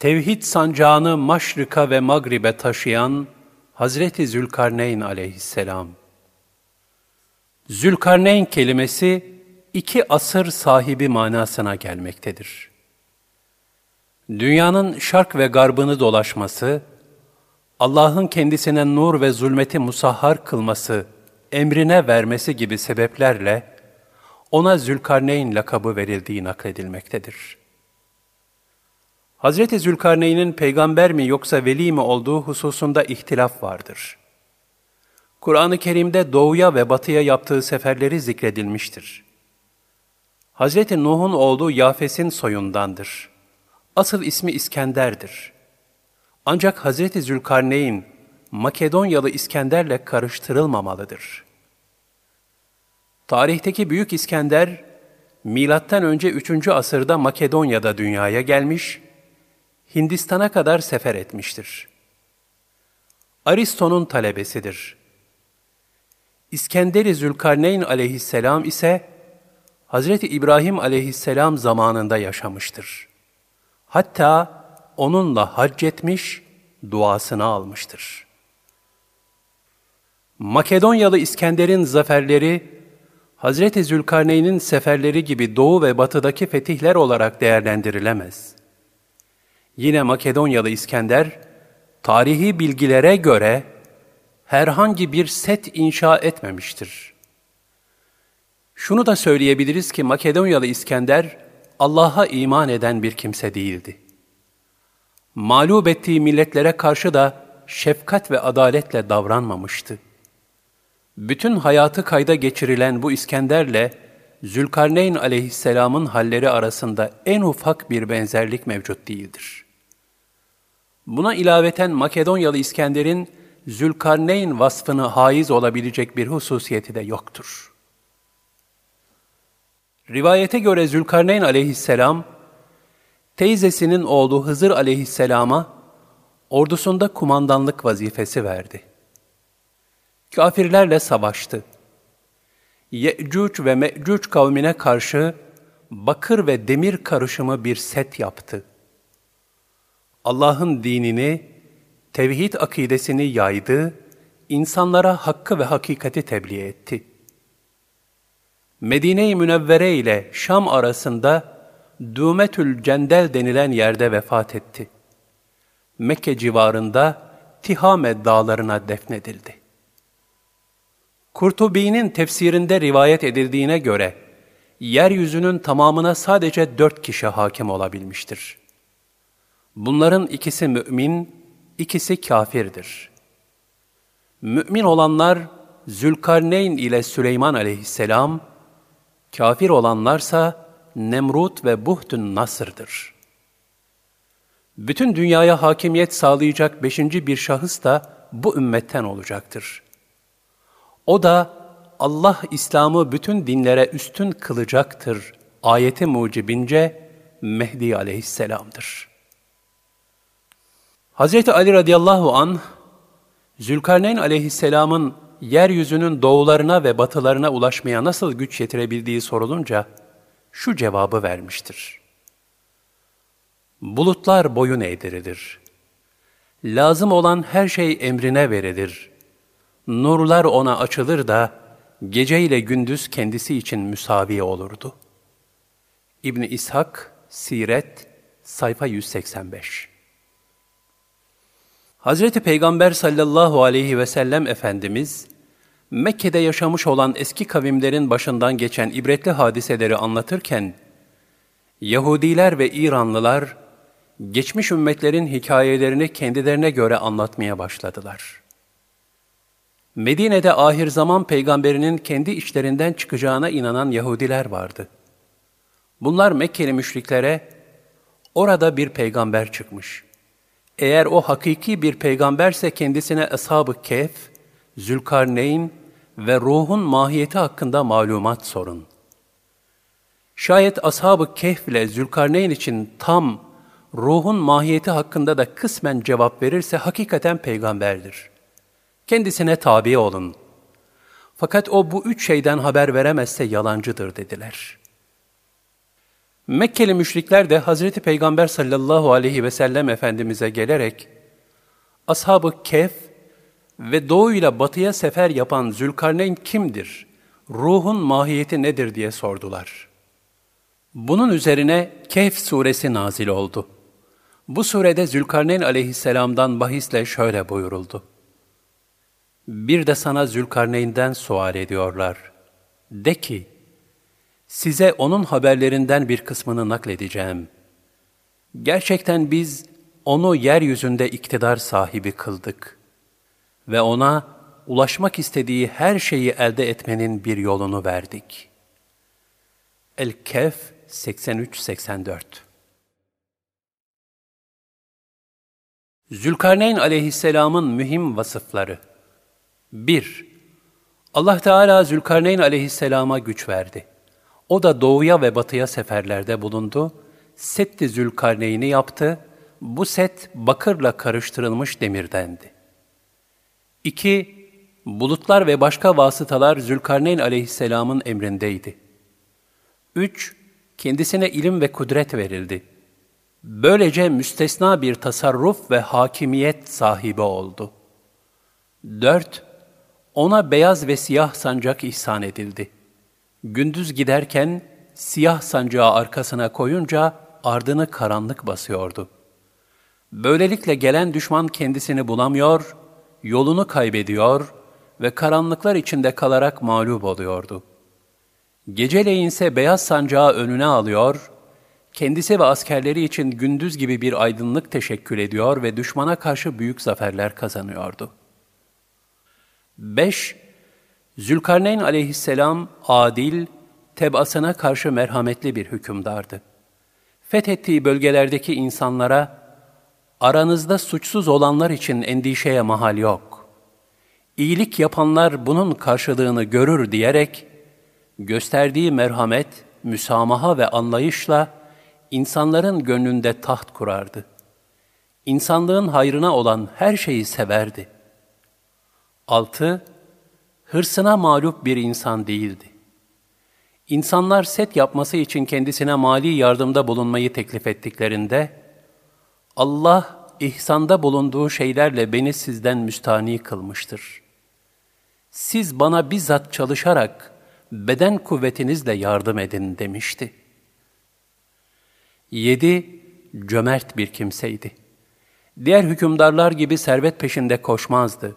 Tevhid sancağını maşrika ve magribe taşıyan Hazreti Zülkarneyn aleyhisselam. Zülkarneyn kelimesi iki asır sahibi manasına gelmektedir. Dünyanın şark ve garbını dolaşması, Allah'ın kendisine nur ve zulmeti musahhar kılması, emrine vermesi gibi sebeplerle ona Zülkarneyn lakabı verildiği nakledilmektedir. Hazreti Zülkarneyn'in peygamber mi yoksa veli mi olduğu hususunda ihtilaf vardır. Kur'an-ı Kerim'de doğuya ve batıya yaptığı seferleri zikredilmiştir. Hazreti Nuh'un oğlu Yafes'in soyundandır. Asıl ismi İskender'dir. Ancak Hazreti Zülkarneyn, Makedonyalı İskender'le karıştırılmamalıdır. Tarihteki Büyük İskender, önce 3. asırda Makedonya'da dünyaya gelmiş, Hindistan'a kadar sefer etmiştir. Aristo'nun talebesidir. İskender-i Zülkarneyn aleyhisselam ise Hazreti İbrahim aleyhisselam zamanında yaşamıştır. Hatta onunla hac etmiş, duasını almıştır. Makedonyalı İskender'in zaferleri, Hazreti Zülkarneyn'in seferleri gibi doğu ve batıdaki fetihler olarak değerlendirilemez. Yine Makedonyalı İskender, tarihi bilgilere göre herhangi bir set inşa etmemiştir. Şunu da söyleyebiliriz ki Makedonyalı İskender, Allah'a iman eden bir kimse değildi. Mağlup ettiği milletlere karşı da şefkat ve adaletle davranmamıştı. Bütün hayatı kayda geçirilen bu İskender'le Zülkarneyn aleyhisselamın halleri arasında en ufak bir benzerlik mevcut değildir. Buna ilaveten Makedonyalı İskender'in Zülkarneyn vasfını haiz olabilecek bir hususiyeti de yoktur. Rivayete göre Zülkarneyn aleyhisselam, teyzesinin oğlu Hızır aleyhisselama ordusunda kumandanlık vazifesi verdi. Kafirlerle savaştı. Ye'cuc ve Me'cuc kavmine karşı bakır ve demir karışımı bir set yaptı. Allah'ın dinini, tevhid akidesini yaydı, insanlara hakkı ve hakikati tebliğ etti. Medine-i Münevvere ile Şam arasında Dümetül Cendel denilen yerde vefat etti. Mekke civarında Tihame dağlarına defnedildi. Kurtubi'nin tefsirinde rivayet edildiğine göre, yeryüzünün tamamına sadece dört kişi hakim olabilmiştir. Bunların ikisi mümin, ikisi kafirdir. Mümin olanlar Zülkarneyn ile Süleyman aleyhisselam, kafir olanlarsa Nemrut ve Buhtun Nasır'dır. Bütün dünyaya hakimiyet sağlayacak beşinci bir şahıs da bu ümmetten olacaktır. O da Allah İslam'ı bütün dinlere üstün kılacaktır. Ayeti mucibince Mehdi aleyhisselamdır. Hz. Ali radıyallahu an Zülkarneyn aleyhisselamın yeryüzünün doğularına ve batılarına ulaşmaya nasıl güç yetirebildiği sorulunca şu cevabı vermiştir. Bulutlar boyun eğdirilir. Lazım olan her şey emrine verilir. Nurlar ona açılır da gece ile gündüz kendisi için müsavi olurdu. İbni İshak, Siret, sayfa 185 Hazreti Peygamber sallallahu aleyhi ve sellem Efendimiz, Mekke'de yaşamış olan eski kavimlerin başından geçen ibretli hadiseleri anlatırken, Yahudiler ve İranlılar, geçmiş ümmetlerin hikayelerini kendilerine göre anlatmaya başladılar. Medine'de ahir zaman peygamberinin kendi işlerinden çıkacağına inanan Yahudiler vardı. Bunlar Mekkeli müşriklere, orada bir peygamber çıkmış. Eğer o hakiki bir peygamberse kendisine Ashab-ı Kehf, Zülkarneyn ve ruhun mahiyeti hakkında malumat sorun. Şayet Ashab-ı Kehf ile Zülkarneyn için tam ruhun mahiyeti hakkında da kısmen cevap verirse hakikaten peygamberdir. Kendisine tabi olun. Fakat o bu üç şeyden haber veremezse yalancıdır dediler. Mekkeli müşrikler de Hazreti Peygamber sallallahu aleyhi ve sellem Efendimiz'e gelerek, Ashab-ı Kehf ve doğuyla batıya sefer yapan Zülkarneyn kimdir? Ruhun mahiyeti nedir diye sordular. Bunun üzerine Kehf suresi nazil oldu. Bu surede Zülkarneyn aleyhisselamdan bahisle şöyle buyuruldu. Bir de sana Zülkarneyn'den sual ediyorlar. De ki, size onun haberlerinden bir kısmını nakledeceğim. Gerçekten biz onu yeryüzünde iktidar sahibi kıldık ve ona ulaşmak istediği her şeyi elde etmenin bir yolunu verdik. El-Kehf 83-84 Zülkarneyn aleyhisselamın mühim vasıfları 1. Allah Teala Zülkarneyn aleyhisselama güç verdi. O da doğuya ve batıya seferlerde bulundu. Setti Zülkarneyn'i yaptı. Bu set bakırla karıştırılmış demirdendi. 2. Bulutlar ve başka vasıtalar Zülkarneyn aleyhisselamın emrindeydi. 3. Kendisine ilim ve kudret verildi. Böylece müstesna bir tasarruf ve hakimiyet sahibi oldu. 4. Ona beyaz ve siyah sancak ihsan edildi. Gündüz giderken siyah sancağı arkasına koyunca ardını karanlık basıyordu. Böylelikle gelen düşman kendisini bulamıyor, yolunu kaybediyor ve karanlıklar içinde kalarak mağlup oluyordu. Geceleyin ise beyaz sancağı önüne alıyor, kendisi ve askerleri için gündüz gibi bir aydınlık teşekkül ediyor ve düşmana karşı büyük zaferler kazanıyordu. 5. Zülkarneyn aleyhisselam adil, tebasına karşı merhametli bir hükümdardı. Fethettiği bölgelerdeki insanlara, aranızda suçsuz olanlar için endişeye mahal yok. İyilik yapanlar bunun karşılığını görür diyerek, gösterdiği merhamet, müsamaha ve anlayışla insanların gönlünde taht kurardı. İnsanlığın hayrına olan her şeyi severdi. 6. Hırsına mağlup bir insan değildi. İnsanlar set yapması için kendisine mali yardımda bulunmayı teklif ettiklerinde, Allah ihsanda bulunduğu şeylerle beni sizden müstani kılmıştır. Siz bana bizzat çalışarak beden kuvvetinizle yardım edin demişti. 7. Cömert bir kimseydi. Diğer hükümdarlar gibi servet peşinde koşmazdı.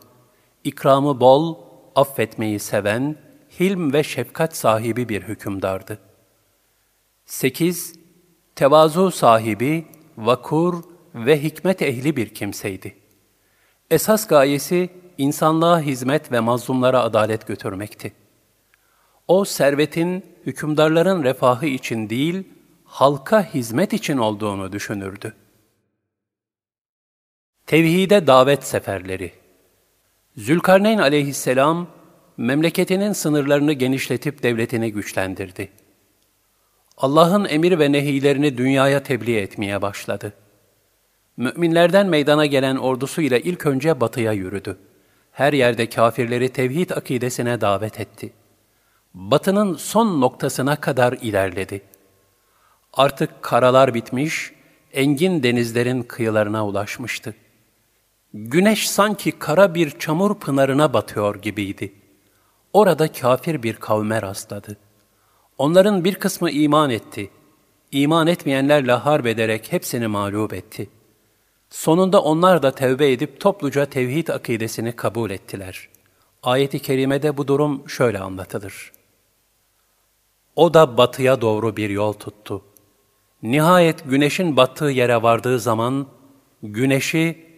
İkramı bol, affetmeyi seven, hilm ve şefkat sahibi bir hükümdardı. 8. Tevazu sahibi, vakur ve hikmet ehli bir kimseydi. Esas gayesi insanlığa hizmet ve mazlumlara adalet götürmekti. O servetin hükümdarların refahı için değil, halka hizmet için olduğunu düşünürdü. Tevhide davet seferleri Zülkarneyn aleyhisselam, memleketinin sınırlarını genişletip devletini güçlendirdi. Allah'ın emir ve nehilerini dünyaya tebliğ etmeye başladı. Müminlerden meydana gelen ordusuyla ilk önce batıya yürüdü. Her yerde kafirleri tevhid akidesine davet etti. Batının son noktasına kadar ilerledi. Artık karalar bitmiş, engin denizlerin kıyılarına ulaşmıştı. Güneş sanki kara bir çamur pınarına batıyor gibiydi. Orada kafir bir kavme rastladı. Onların bir kısmı iman etti. İman etmeyenlerle harp ederek hepsini mağlup etti. Sonunda onlar da tevbe edip topluca tevhid akidesini kabul ettiler. Ayet-i kerimede bu durum şöyle anlatılır. O da batıya doğru bir yol tuttu. Nihayet güneşin battığı yere vardığı zaman, güneşi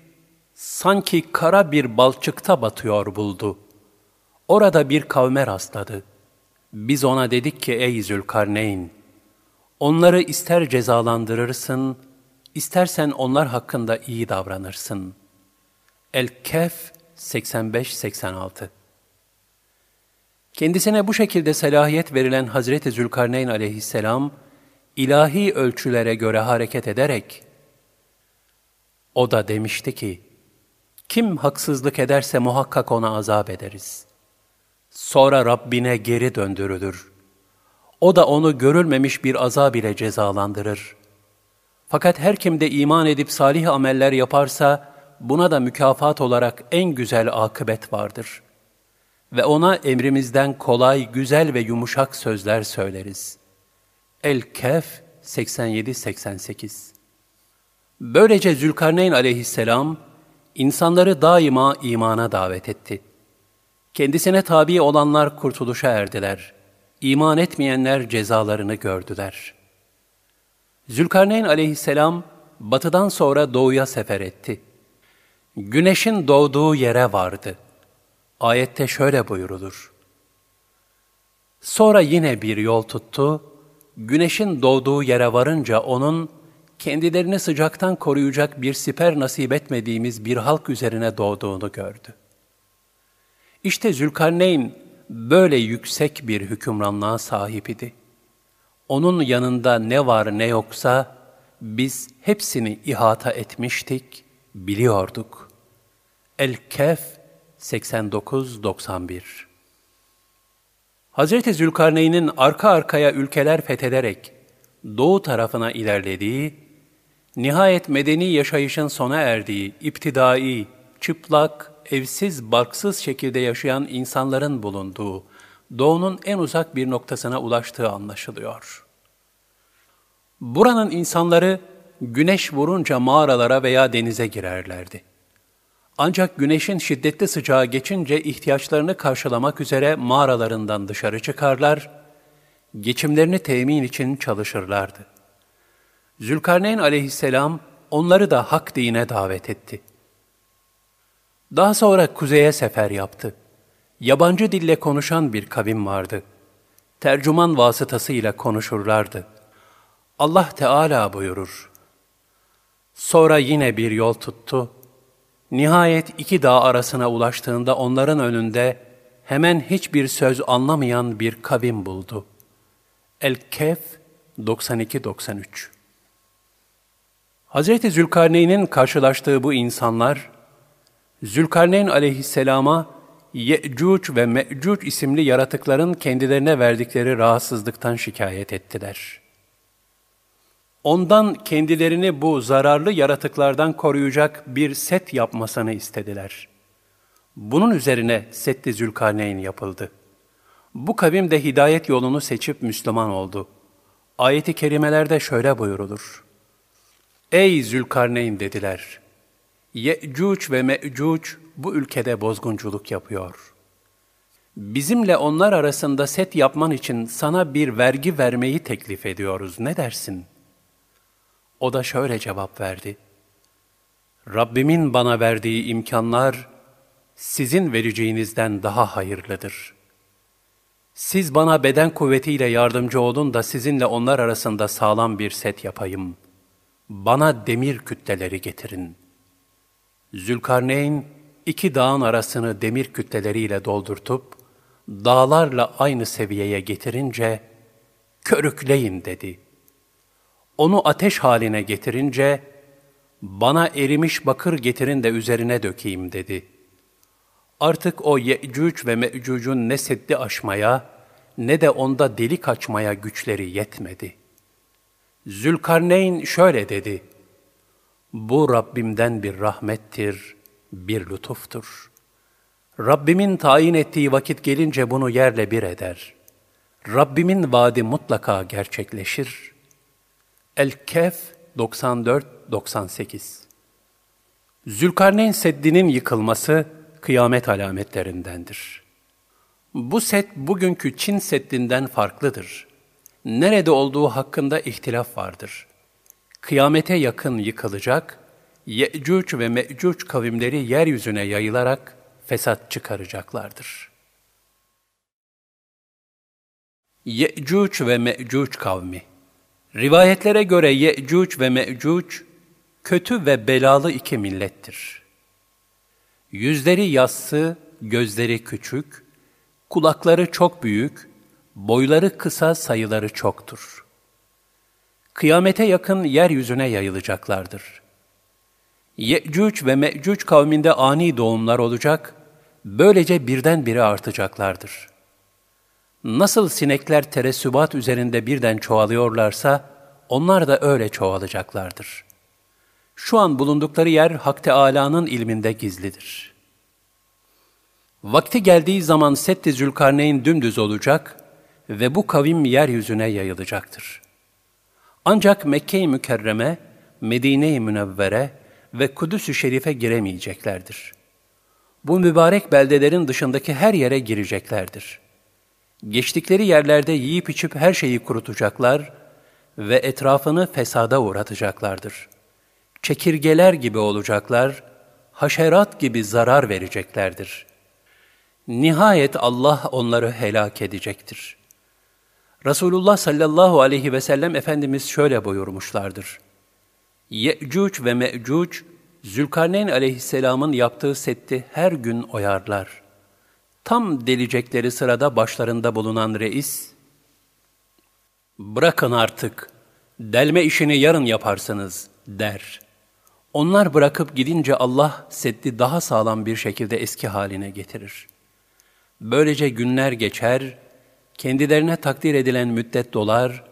sanki kara bir balçıkta batıyor buldu. Orada bir kavme rastladı. Biz ona dedik ki ey Zülkarneyn, onları ister cezalandırırsın, istersen onlar hakkında iyi davranırsın. El-Kehf 85-86 Kendisine bu şekilde selahiyet verilen Hazreti Zülkarneyn aleyhisselam, ilahi ölçülere göre hareket ederek, o da demişti ki, kim haksızlık ederse muhakkak ona azap ederiz. Sonra Rabbine geri döndürülür. O da onu görülmemiş bir azab ile cezalandırır. Fakat her kim de iman edip salih ameller yaparsa, buna da mükafat olarak en güzel akıbet vardır. Ve ona emrimizden kolay, güzel ve yumuşak sözler söyleriz. El-Kehf 87-88 Böylece Zülkarneyn aleyhisselam, insanları daima imana davet etti. Kendisine tabi olanlar kurtuluşa erdiler. İman etmeyenler cezalarını gördüler. Zülkarneyn aleyhisselam, batıdan sonra doğuya sefer etti. Güneşin doğduğu yere vardı. Ayette şöyle buyurulur. Sonra yine bir yol tuttu, güneşin doğduğu yere varınca onun, kendilerini sıcaktan koruyacak bir siper nasip etmediğimiz bir halk üzerine doğduğunu gördü. İşte Zülkarneyn böyle yüksek bir hükümranlığa sahip idi. Onun yanında ne var ne yoksa biz hepsini ihata etmiştik, biliyorduk. El-Kehf 89-91 Hazreti Zülkarneyn'in arka arkaya ülkeler fethederek doğu tarafına ilerlediği nihayet medeni yaşayışın sona erdiği, iptidai, çıplak, evsiz, barksız şekilde yaşayan insanların bulunduğu, doğunun en uzak bir noktasına ulaştığı anlaşılıyor. Buranın insanları güneş vurunca mağaralara veya denize girerlerdi. Ancak güneşin şiddetli sıcağı geçince ihtiyaçlarını karşılamak üzere mağaralarından dışarı çıkarlar, geçimlerini temin için çalışırlardı. Zülkarneyn aleyhisselam onları da hak dine davet etti. Daha sonra kuzeye sefer yaptı. Yabancı dille konuşan bir kavim vardı. Tercüman vasıtasıyla konuşurlardı. Allah Teala buyurur. Sonra yine bir yol tuttu. Nihayet iki dağ arasına ulaştığında onların önünde hemen hiçbir söz anlamayan bir kavim buldu. El-Kehf 92-93 Hz. Zülkarneyn'in karşılaştığı bu insanlar, Zülkarneyn aleyhisselama Ye'cuc ve Me'cuc isimli yaratıkların kendilerine verdikleri rahatsızlıktan şikayet ettiler. Ondan kendilerini bu zararlı yaratıklardan koruyacak bir set yapmasını istediler. Bunun üzerine Setti Zülkarneyn yapıldı. Bu kavim de hidayet yolunu seçip Müslüman oldu. Ayet-i kerimelerde şöyle buyurulur. Ey Zülkarneyn dediler. Ye'cuc ve Me'cuc bu ülkede bozgunculuk yapıyor. Bizimle onlar arasında set yapman için sana bir vergi vermeyi teklif ediyoruz. Ne dersin? O da şöyle cevap verdi. Rabbimin bana verdiği imkanlar sizin vereceğinizden daha hayırlıdır. Siz bana beden kuvvetiyle yardımcı olun da sizinle onlar arasında sağlam bir set yapayım.'' Bana demir kütleleri getirin. Zülkarneyn iki dağın arasını demir kütleleriyle doldurtup, dağlarla aynı seviyeye getirince, körükleyin dedi. Onu ateş haline getirince, bana erimiş bakır getirin de üzerine dökeyim dedi. Artık o Ye'cuc ve Me'cuc'un ne seddi aşmaya, ne de onda delik açmaya güçleri yetmedi.'' Zülkarneyn şöyle dedi, Bu Rabbimden bir rahmettir, bir lütuftur. Rabbimin tayin ettiği vakit gelince bunu yerle bir eder. Rabbimin vaadi mutlaka gerçekleşir. El-Kehf 94-98 Zülkarneyn Seddi'nin yıkılması kıyamet alametlerindendir. Bu set bugünkü Çin Seddi'nden farklıdır nerede olduğu hakkında ihtilaf vardır. Kıyamete yakın yıkılacak, Ye'cuc ve Me'cuc kavimleri yeryüzüne yayılarak fesat çıkaracaklardır. Ye'cuc ve Me'cuc kavmi Rivayetlere göre Ye'cuc ve Me'cuc, kötü ve belalı iki millettir. Yüzleri yassı, gözleri küçük, kulakları çok büyük, boyları kısa sayıları çoktur. Kıyamete yakın yeryüzüne yayılacaklardır. Ye'cuc ve Me'cuc kavminde ani doğumlar olacak, böylece birdenbire artacaklardır. Nasıl sinekler teresübat üzerinde birden çoğalıyorlarsa, onlar da öyle çoğalacaklardır. Şu an bulundukları yer Hak Teâlâ'nın ilminde gizlidir. Vakti geldiği zaman Setti Zülkarneyn dümdüz olacak ve bu kavim yeryüzüne yayılacaktır. Ancak Mekke-i Mükerreme, Medine-i Münevvere ve Kudüs-ü Şerif'e giremeyeceklerdir. Bu mübarek beldelerin dışındaki her yere gireceklerdir. Geçtikleri yerlerde yiyip içip her şeyi kurutacaklar ve etrafını fesada uğratacaklardır. Çekirgeler gibi olacaklar, haşerat gibi zarar vereceklerdir. Nihayet Allah onları helak edecektir. Resulullah sallallahu aleyhi ve sellem Efendimiz şöyle buyurmuşlardır. Ye'cuc ve Me'cuc, Zülkarneyn aleyhisselamın yaptığı setti her gün oyarlar. Tam delicekleri sırada başlarında bulunan reis, ''Bırakın artık, delme işini yarın yaparsınız.'' der. Onlar bırakıp gidince Allah seddi daha sağlam bir şekilde eski haline getirir. Böylece günler geçer, kendilerine takdir edilen müddet dolar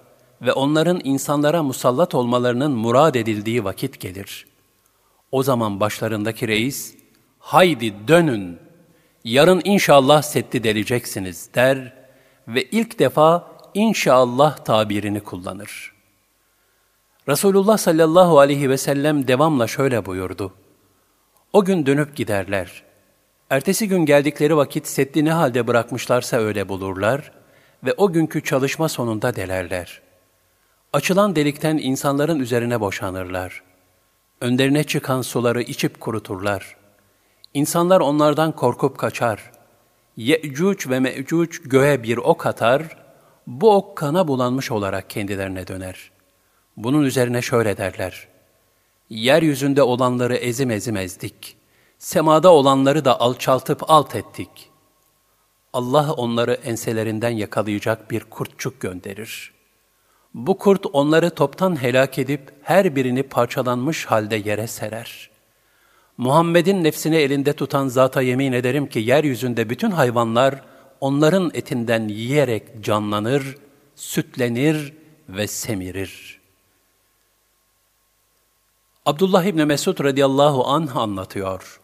ve onların insanlara musallat olmalarının murad edildiği vakit gelir. O zaman başlarındaki reis, haydi dönün, yarın inşallah setti deleceksiniz der ve ilk defa inşallah tabirini kullanır. Resulullah sallallahu aleyhi ve sellem devamla şöyle buyurdu. O gün dönüp giderler. Ertesi gün geldikleri vakit setti ne halde bırakmışlarsa öyle bulurlar ve o günkü çalışma sonunda delerler. Açılan delikten insanların üzerine boşanırlar. Önlerine çıkan suları içip kuruturlar. İnsanlar onlardan korkup kaçar. Ye'cuc ve Me'cuc göğe bir ok atar, bu ok kana bulanmış olarak kendilerine döner. Bunun üzerine şöyle derler. Yeryüzünde olanları ezim ezim ezdik. Semada olanları da alçaltıp alt ettik. Allah onları enselerinden yakalayacak bir kurtçuk gönderir. Bu kurt onları toptan helak edip her birini parçalanmış halde yere serer. Muhammed'in nefsini elinde tutan zata yemin ederim ki yeryüzünde bütün hayvanlar onların etinden yiyerek canlanır, sütlenir ve semirir. Abdullah İbni Mesud radıyallahu anh anlatıyor.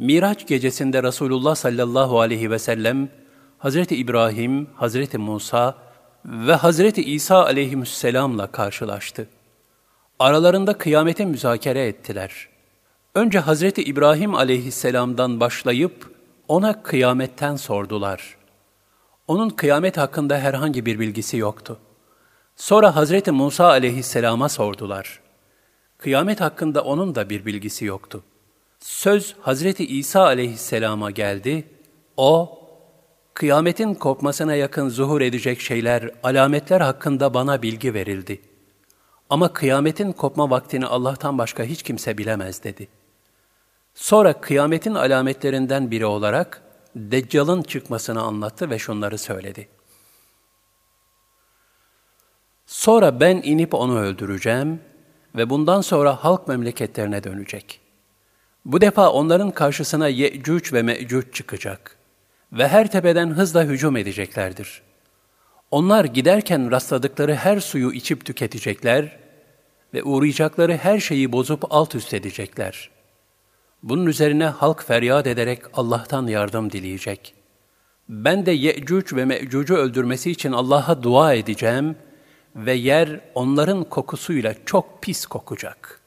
Miraç gecesinde Resulullah sallallahu aleyhi ve sellem, Hazreti İbrahim, Hazreti Musa ve Hazreti İsa aleyhisselamla karşılaştı. Aralarında kıyameti müzakere ettiler. Önce Hazreti İbrahim aleyhisselamdan başlayıp ona kıyametten sordular. Onun kıyamet hakkında herhangi bir bilgisi yoktu. Sonra Hazreti Musa aleyhisselama sordular. Kıyamet hakkında onun da bir bilgisi yoktu. Söz Hazreti İsa aleyhisselama geldi. O, kıyametin kopmasına yakın zuhur edecek şeyler, alametler hakkında bana bilgi verildi. Ama kıyametin kopma vaktini Allah'tan başka hiç kimse bilemez dedi. Sonra kıyametin alametlerinden biri olarak Deccal'ın çıkmasını anlattı ve şunları söyledi. Sonra ben inip onu öldüreceğim ve bundan sonra halk memleketlerine dönecek. Bu defa onların karşısına Ye'cuc ve Me'cuc çıkacak ve her tepeden hızla hücum edeceklerdir. Onlar giderken rastladıkları her suyu içip tüketecekler ve uğrayacakları her şeyi bozup alt üst edecekler. Bunun üzerine halk feryat ederek Allah'tan yardım dileyecek. Ben de Ye'cuc ve Me'cuc'u öldürmesi için Allah'a dua edeceğim ve yer onların kokusuyla çok pis kokacak.''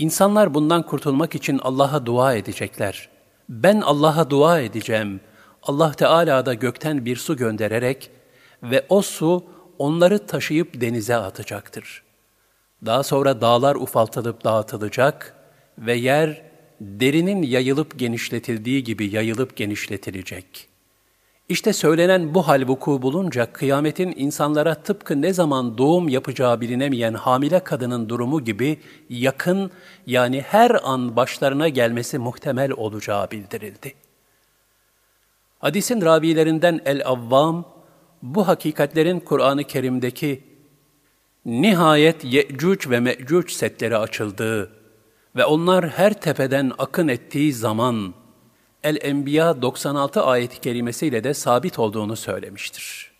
İnsanlar bundan kurtulmak için Allah'a dua edecekler. Ben Allah'a dua edeceğim. Allah Teala da gökten bir su göndererek ve o su onları taşıyıp denize atacaktır. Daha sonra dağlar ufaltılıp dağıtılacak ve yer derinin yayılıp genişletildiği gibi yayılıp genişletilecek.'' İşte söylenen bu hal vuku bulunca kıyametin insanlara tıpkı ne zaman doğum yapacağı bilinemeyen hamile kadının durumu gibi yakın yani her an başlarına gelmesi muhtemel olacağı bildirildi. Hadisin ravilerinden El-Avvam, bu hakikatlerin Kur'an-ı Kerim'deki nihayet Ye'cuc ve Me'cuc setleri açıldığı ve onlar her tepeden akın ettiği zaman El-Enbiya 96 ayet-i kerimesiyle de sabit olduğunu söylemiştir.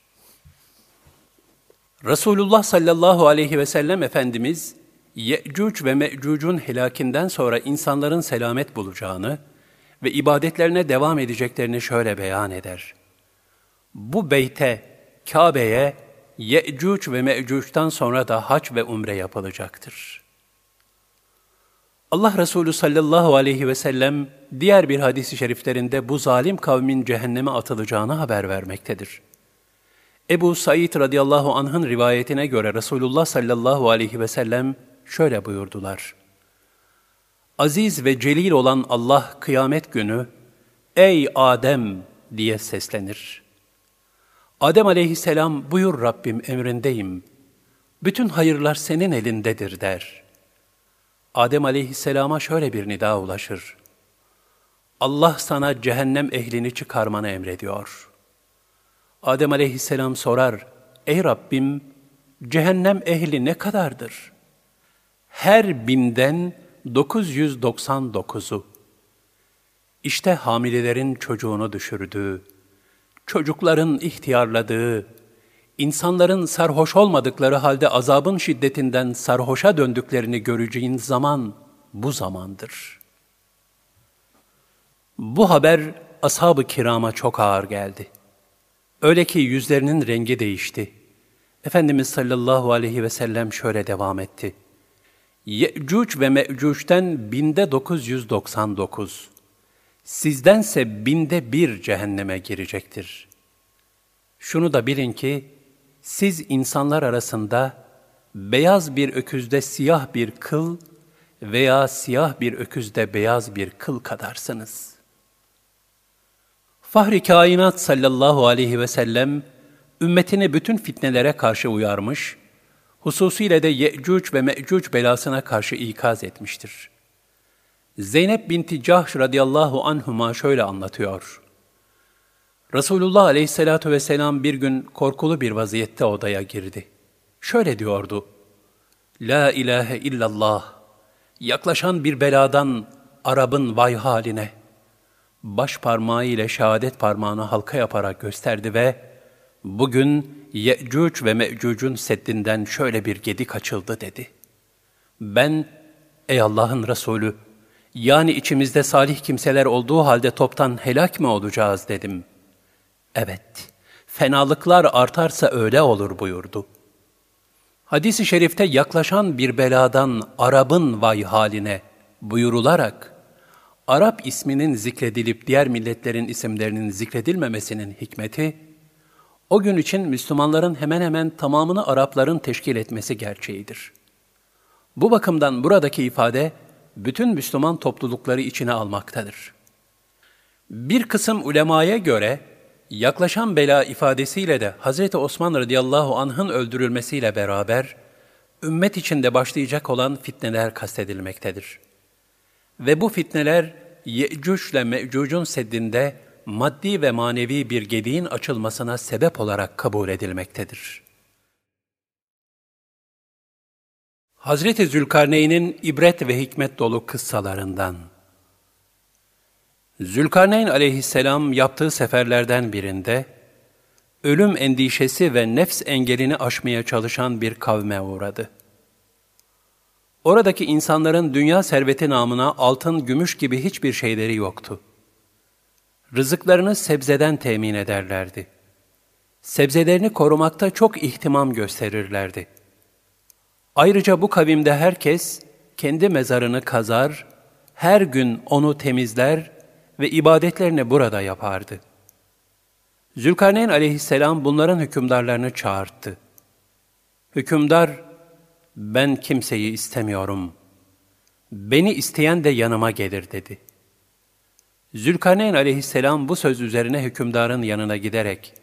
Resulullah sallallahu aleyhi ve sellem Efendimiz, Ye'cuc ve Me'cuc'un helakinden sonra insanların selamet bulacağını ve ibadetlerine devam edeceklerini şöyle beyan eder. Bu beyte, Kabe'ye, Ye'cuc ve Me'cuc'tan sonra da hac ve umre yapılacaktır. Allah Resulü sallallahu aleyhi ve sellem diğer bir hadisi şeriflerinde bu zalim kavmin cehenneme atılacağını haber vermektedir. Ebu Said radıyallahu anh'ın rivayetine göre Resulullah sallallahu aleyhi ve sellem şöyle buyurdular. Aziz ve celil olan Allah kıyamet günü, Ey Adem diye seslenir. Adem aleyhisselam buyur Rabbim emrindeyim. Bütün hayırlar senin elindedir der. Adem aleyhisselama şöyle bir nida ulaşır. Allah sana cehennem ehlini çıkarmanı emrediyor. Adem aleyhisselam sorar, Ey Rabbim, cehennem ehli ne kadardır? Her binden 999'u. İşte hamilelerin çocuğunu düşürdüğü, çocukların ihtiyarladığı, insanların sarhoş olmadıkları halde azabın şiddetinden sarhoşa döndüklerini göreceğin zaman bu zamandır. Bu haber ashab-ı kirama çok ağır geldi. Öyle ki yüzlerinin rengi değişti. Efendimiz sallallahu aleyhi ve sellem şöyle devam etti. Ye'cuc ve Me'cuc'ten binde 999. Sizdense binde bir cehenneme girecektir. Şunu da bilin ki, siz insanlar arasında beyaz bir öküzde siyah bir kıl veya siyah bir öküzde beyaz bir kıl kadarsınız. Fahri kainat sallallahu aleyhi ve sellem, ümmetini bütün fitnelere karşı uyarmış, hususiyle de Ye'cuc ve Me'cuc belasına karşı ikaz etmiştir. Zeynep binti Cahş radıyallahu anhuma şöyle anlatıyor. Resulullah aleyhissalatu vesselam bir gün korkulu bir vaziyette odaya girdi. Şöyle diyordu. La ilahe illallah. Yaklaşan bir beladan Arap'ın vay haline. Baş parmağı ile şehadet parmağını halka yaparak gösterdi ve bugün Ye'cuc ve Me'cuc'un seddinden şöyle bir gedik açıldı dedi. Ben, ey Allah'ın Resulü, yani içimizde salih kimseler olduğu halde toptan helak mı olacağız dedim. Evet, fenalıklar artarsa öyle olur buyurdu. Hadis-i şerifte yaklaşan bir beladan Arap'ın vay haline buyurularak, Arap isminin zikredilip diğer milletlerin isimlerinin zikredilmemesinin hikmeti, o gün için Müslümanların hemen hemen tamamını Arapların teşkil etmesi gerçeğidir. Bu bakımdan buradaki ifade, bütün Müslüman toplulukları içine almaktadır. Bir kısım ulemaya göre, yaklaşan bela ifadesiyle de Hz. Osman radıyallahu anh'ın öldürülmesiyle beraber, ümmet içinde başlayacak olan fitneler kastedilmektedir. Ve bu fitneler, Ye'cuc ile Me'cuc'un seddinde maddi ve manevi bir gediğin açılmasına sebep olarak kabul edilmektedir. Hazreti Zülkarneyn'in ibret ve hikmet dolu kıssalarından Zülkarneyn aleyhisselam yaptığı seferlerden birinde, ölüm endişesi ve nefs engelini aşmaya çalışan bir kavme uğradı. Oradaki insanların dünya serveti namına altın, gümüş gibi hiçbir şeyleri yoktu. Rızıklarını sebzeden temin ederlerdi. Sebzelerini korumakta çok ihtimam gösterirlerdi. Ayrıca bu kavimde herkes kendi mezarını kazar, her gün onu temizler ve ibadetlerini burada yapardı. Zülkarneyn aleyhisselam bunların hükümdarlarını çağırttı. Hükümdar, ben kimseyi istemiyorum. Beni isteyen de yanıma gelir dedi. Zülkarneyn aleyhisselam bu söz üzerine hükümdarın yanına giderek,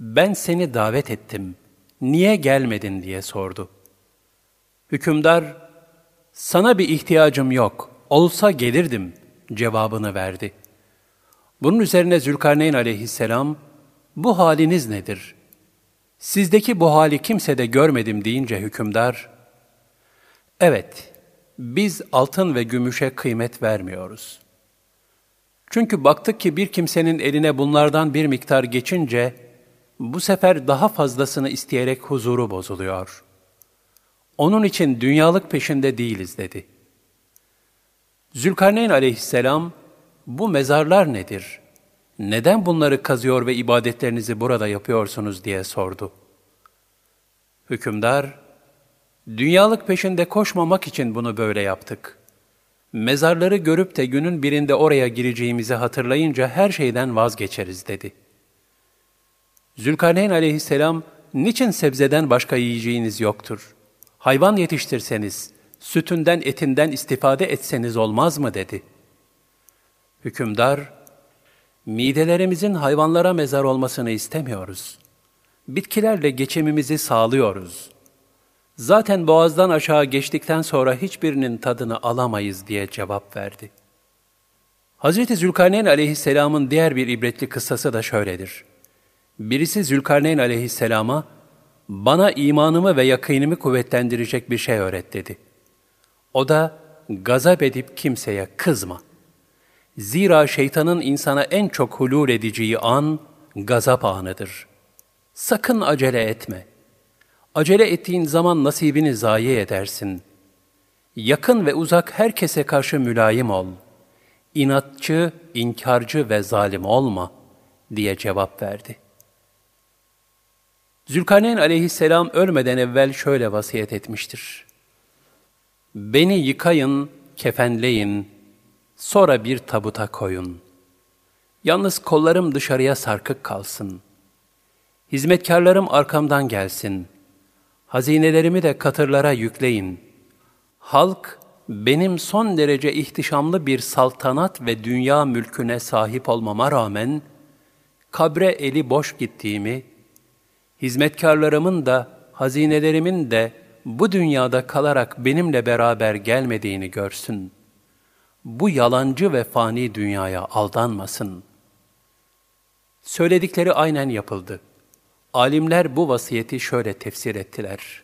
ben seni davet ettim, niye gelmedin diye sordu. Hükümdar, sana bir ihtiyacım yok, olsa gelirdim cevabını verdi. Bunun üzerine Zülkarneyn aleyhisselam, bu haliniz nedir? Sizdeki bu hali kimse de görmedim deyince hükümdar, evet, biz altın ve gümüşe kıymet vermiyoruz. Çünkü baktık ki bir kimsenin eline bunlardan bir miktar geçince, bu sefer daha fazlasını isteyerek huzuru bozuluyor. Onun için dünyalık peşinde değiliz dedi. Zülkarneyn aleyhisselam, bu mezarlar nedir? Neden bunları kazıyor ve ibadetlerinizi burada yapıyorsunuz diye sordu. Hükümdar, dünyalık peşinde koşmamak için bunu böyle yaptık. Mezarları görüp de günün birinde oraya gireceğimizi hatırlayınca her şeyden vazgeçeriz dedi. Zülkarneyn aleyhisselam, niçin sebzeden başka yiyeceğiniz yoktur? Hayvan yetiştirseniz, sütünden etinden istifade etseniz olmaz mı dedi. Hükümdar, midelerimizin hayvanlara mezar olmasını istemiyoruz. Bitkilerle geçimimizi sağlıyoruz. Zaten boğazdan aşağı geçtikten sonra hiçbirinin tadını alamayız diye cevap verdi. Hazreti Zülkarneyn aleyhisselamın diğer bir ibretli kıssası da şöyledir. Birisi Zülkarneyn aleyhisselama, bana imanımı ve yakınımı kuvvetlendirecek bir şey öğret dedi. O da, gazap edip kimseye kızma. Zira şeytanın insana en çok hulul edeceği an, gazap anıdır. Sakın acele etme. Acele ettiğin zaman nasibini zayi edersin. Yakın ve uzak herkese karşı mülayim ol. İnatçı, inkarcı ve zalim olma, diye cevap verdi.'' Zülkarneyn aleyhisselam ölmeden evvel şöyle vasiyet etmiştir. Beni yıkayın, kefenleyin, sonra bir tabuta koyun. Yalnız kollarım dışarıya sarkık kalsın. Hizmetkarlarım arkamdan gelsin. Hazinelerimi de katırlara yükleyin. Halk, benim son derece ihtişamlı bir saltanat ve dünya mülküne sahip olmama rağmen, kabre eli boş gittiğimi, hizmetkarlarımın da, hazinelerimin de bu dünyada kalarak benimle beraber gelmediğini görsün. Bu yalancı ve fani dünyaya aldanmasın. Söyledikleri aynen yapıldı. Alimler bu vasiyeti şöyle tefsir ettiler.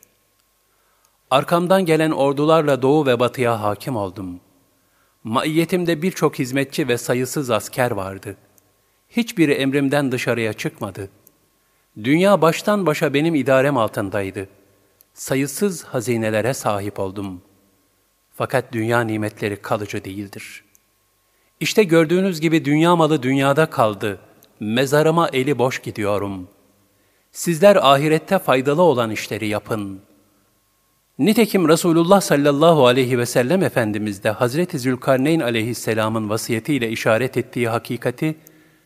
Arkamdan gelen ordularla doğu ve batıya hakim oldum. Maiyetimde birçok hizmetçi ve sayısız asker vardı. Hiçbiri emrimden dışarıya çıkmadı.'' Dünya baştan başa benim idarem altındaydı. Sayısız hazinelere sahip oldum. Fakat dünya nimetleri kalıcı değildir. İşte gördüğünüz gibi dünya malı dünyada kaldı. Mezarıma eli boş gidiyorum. Sizler ahirette faydalı olan işleri yapın. Nitekim Resulullah sallallahu aleyhi ve sellem Efendimiz de Hazreti Zülkarneyn aleyhisselamın vasiyetiyle işaret ettiği hakikati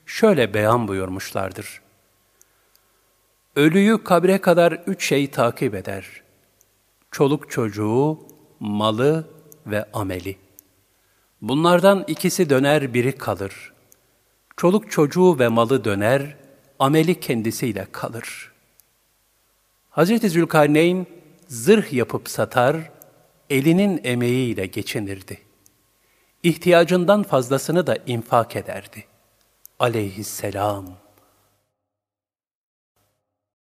şöyle beyan buyurmuşlardır. Ölüyü kabre kadar üç şey takip eder. Çoluk çocuğu, malı ve ameli. Bunlardan ikisi döner, biri kalır. Çoluk çocuğu ve malı döner, ameli kendisiyle kalır. Hz. Zülkarneyn zırh yapıp satar, elinin emeğiyle geçinirdi. İhtiyacından fazlasını da infak ederdi. Aleyhisselam.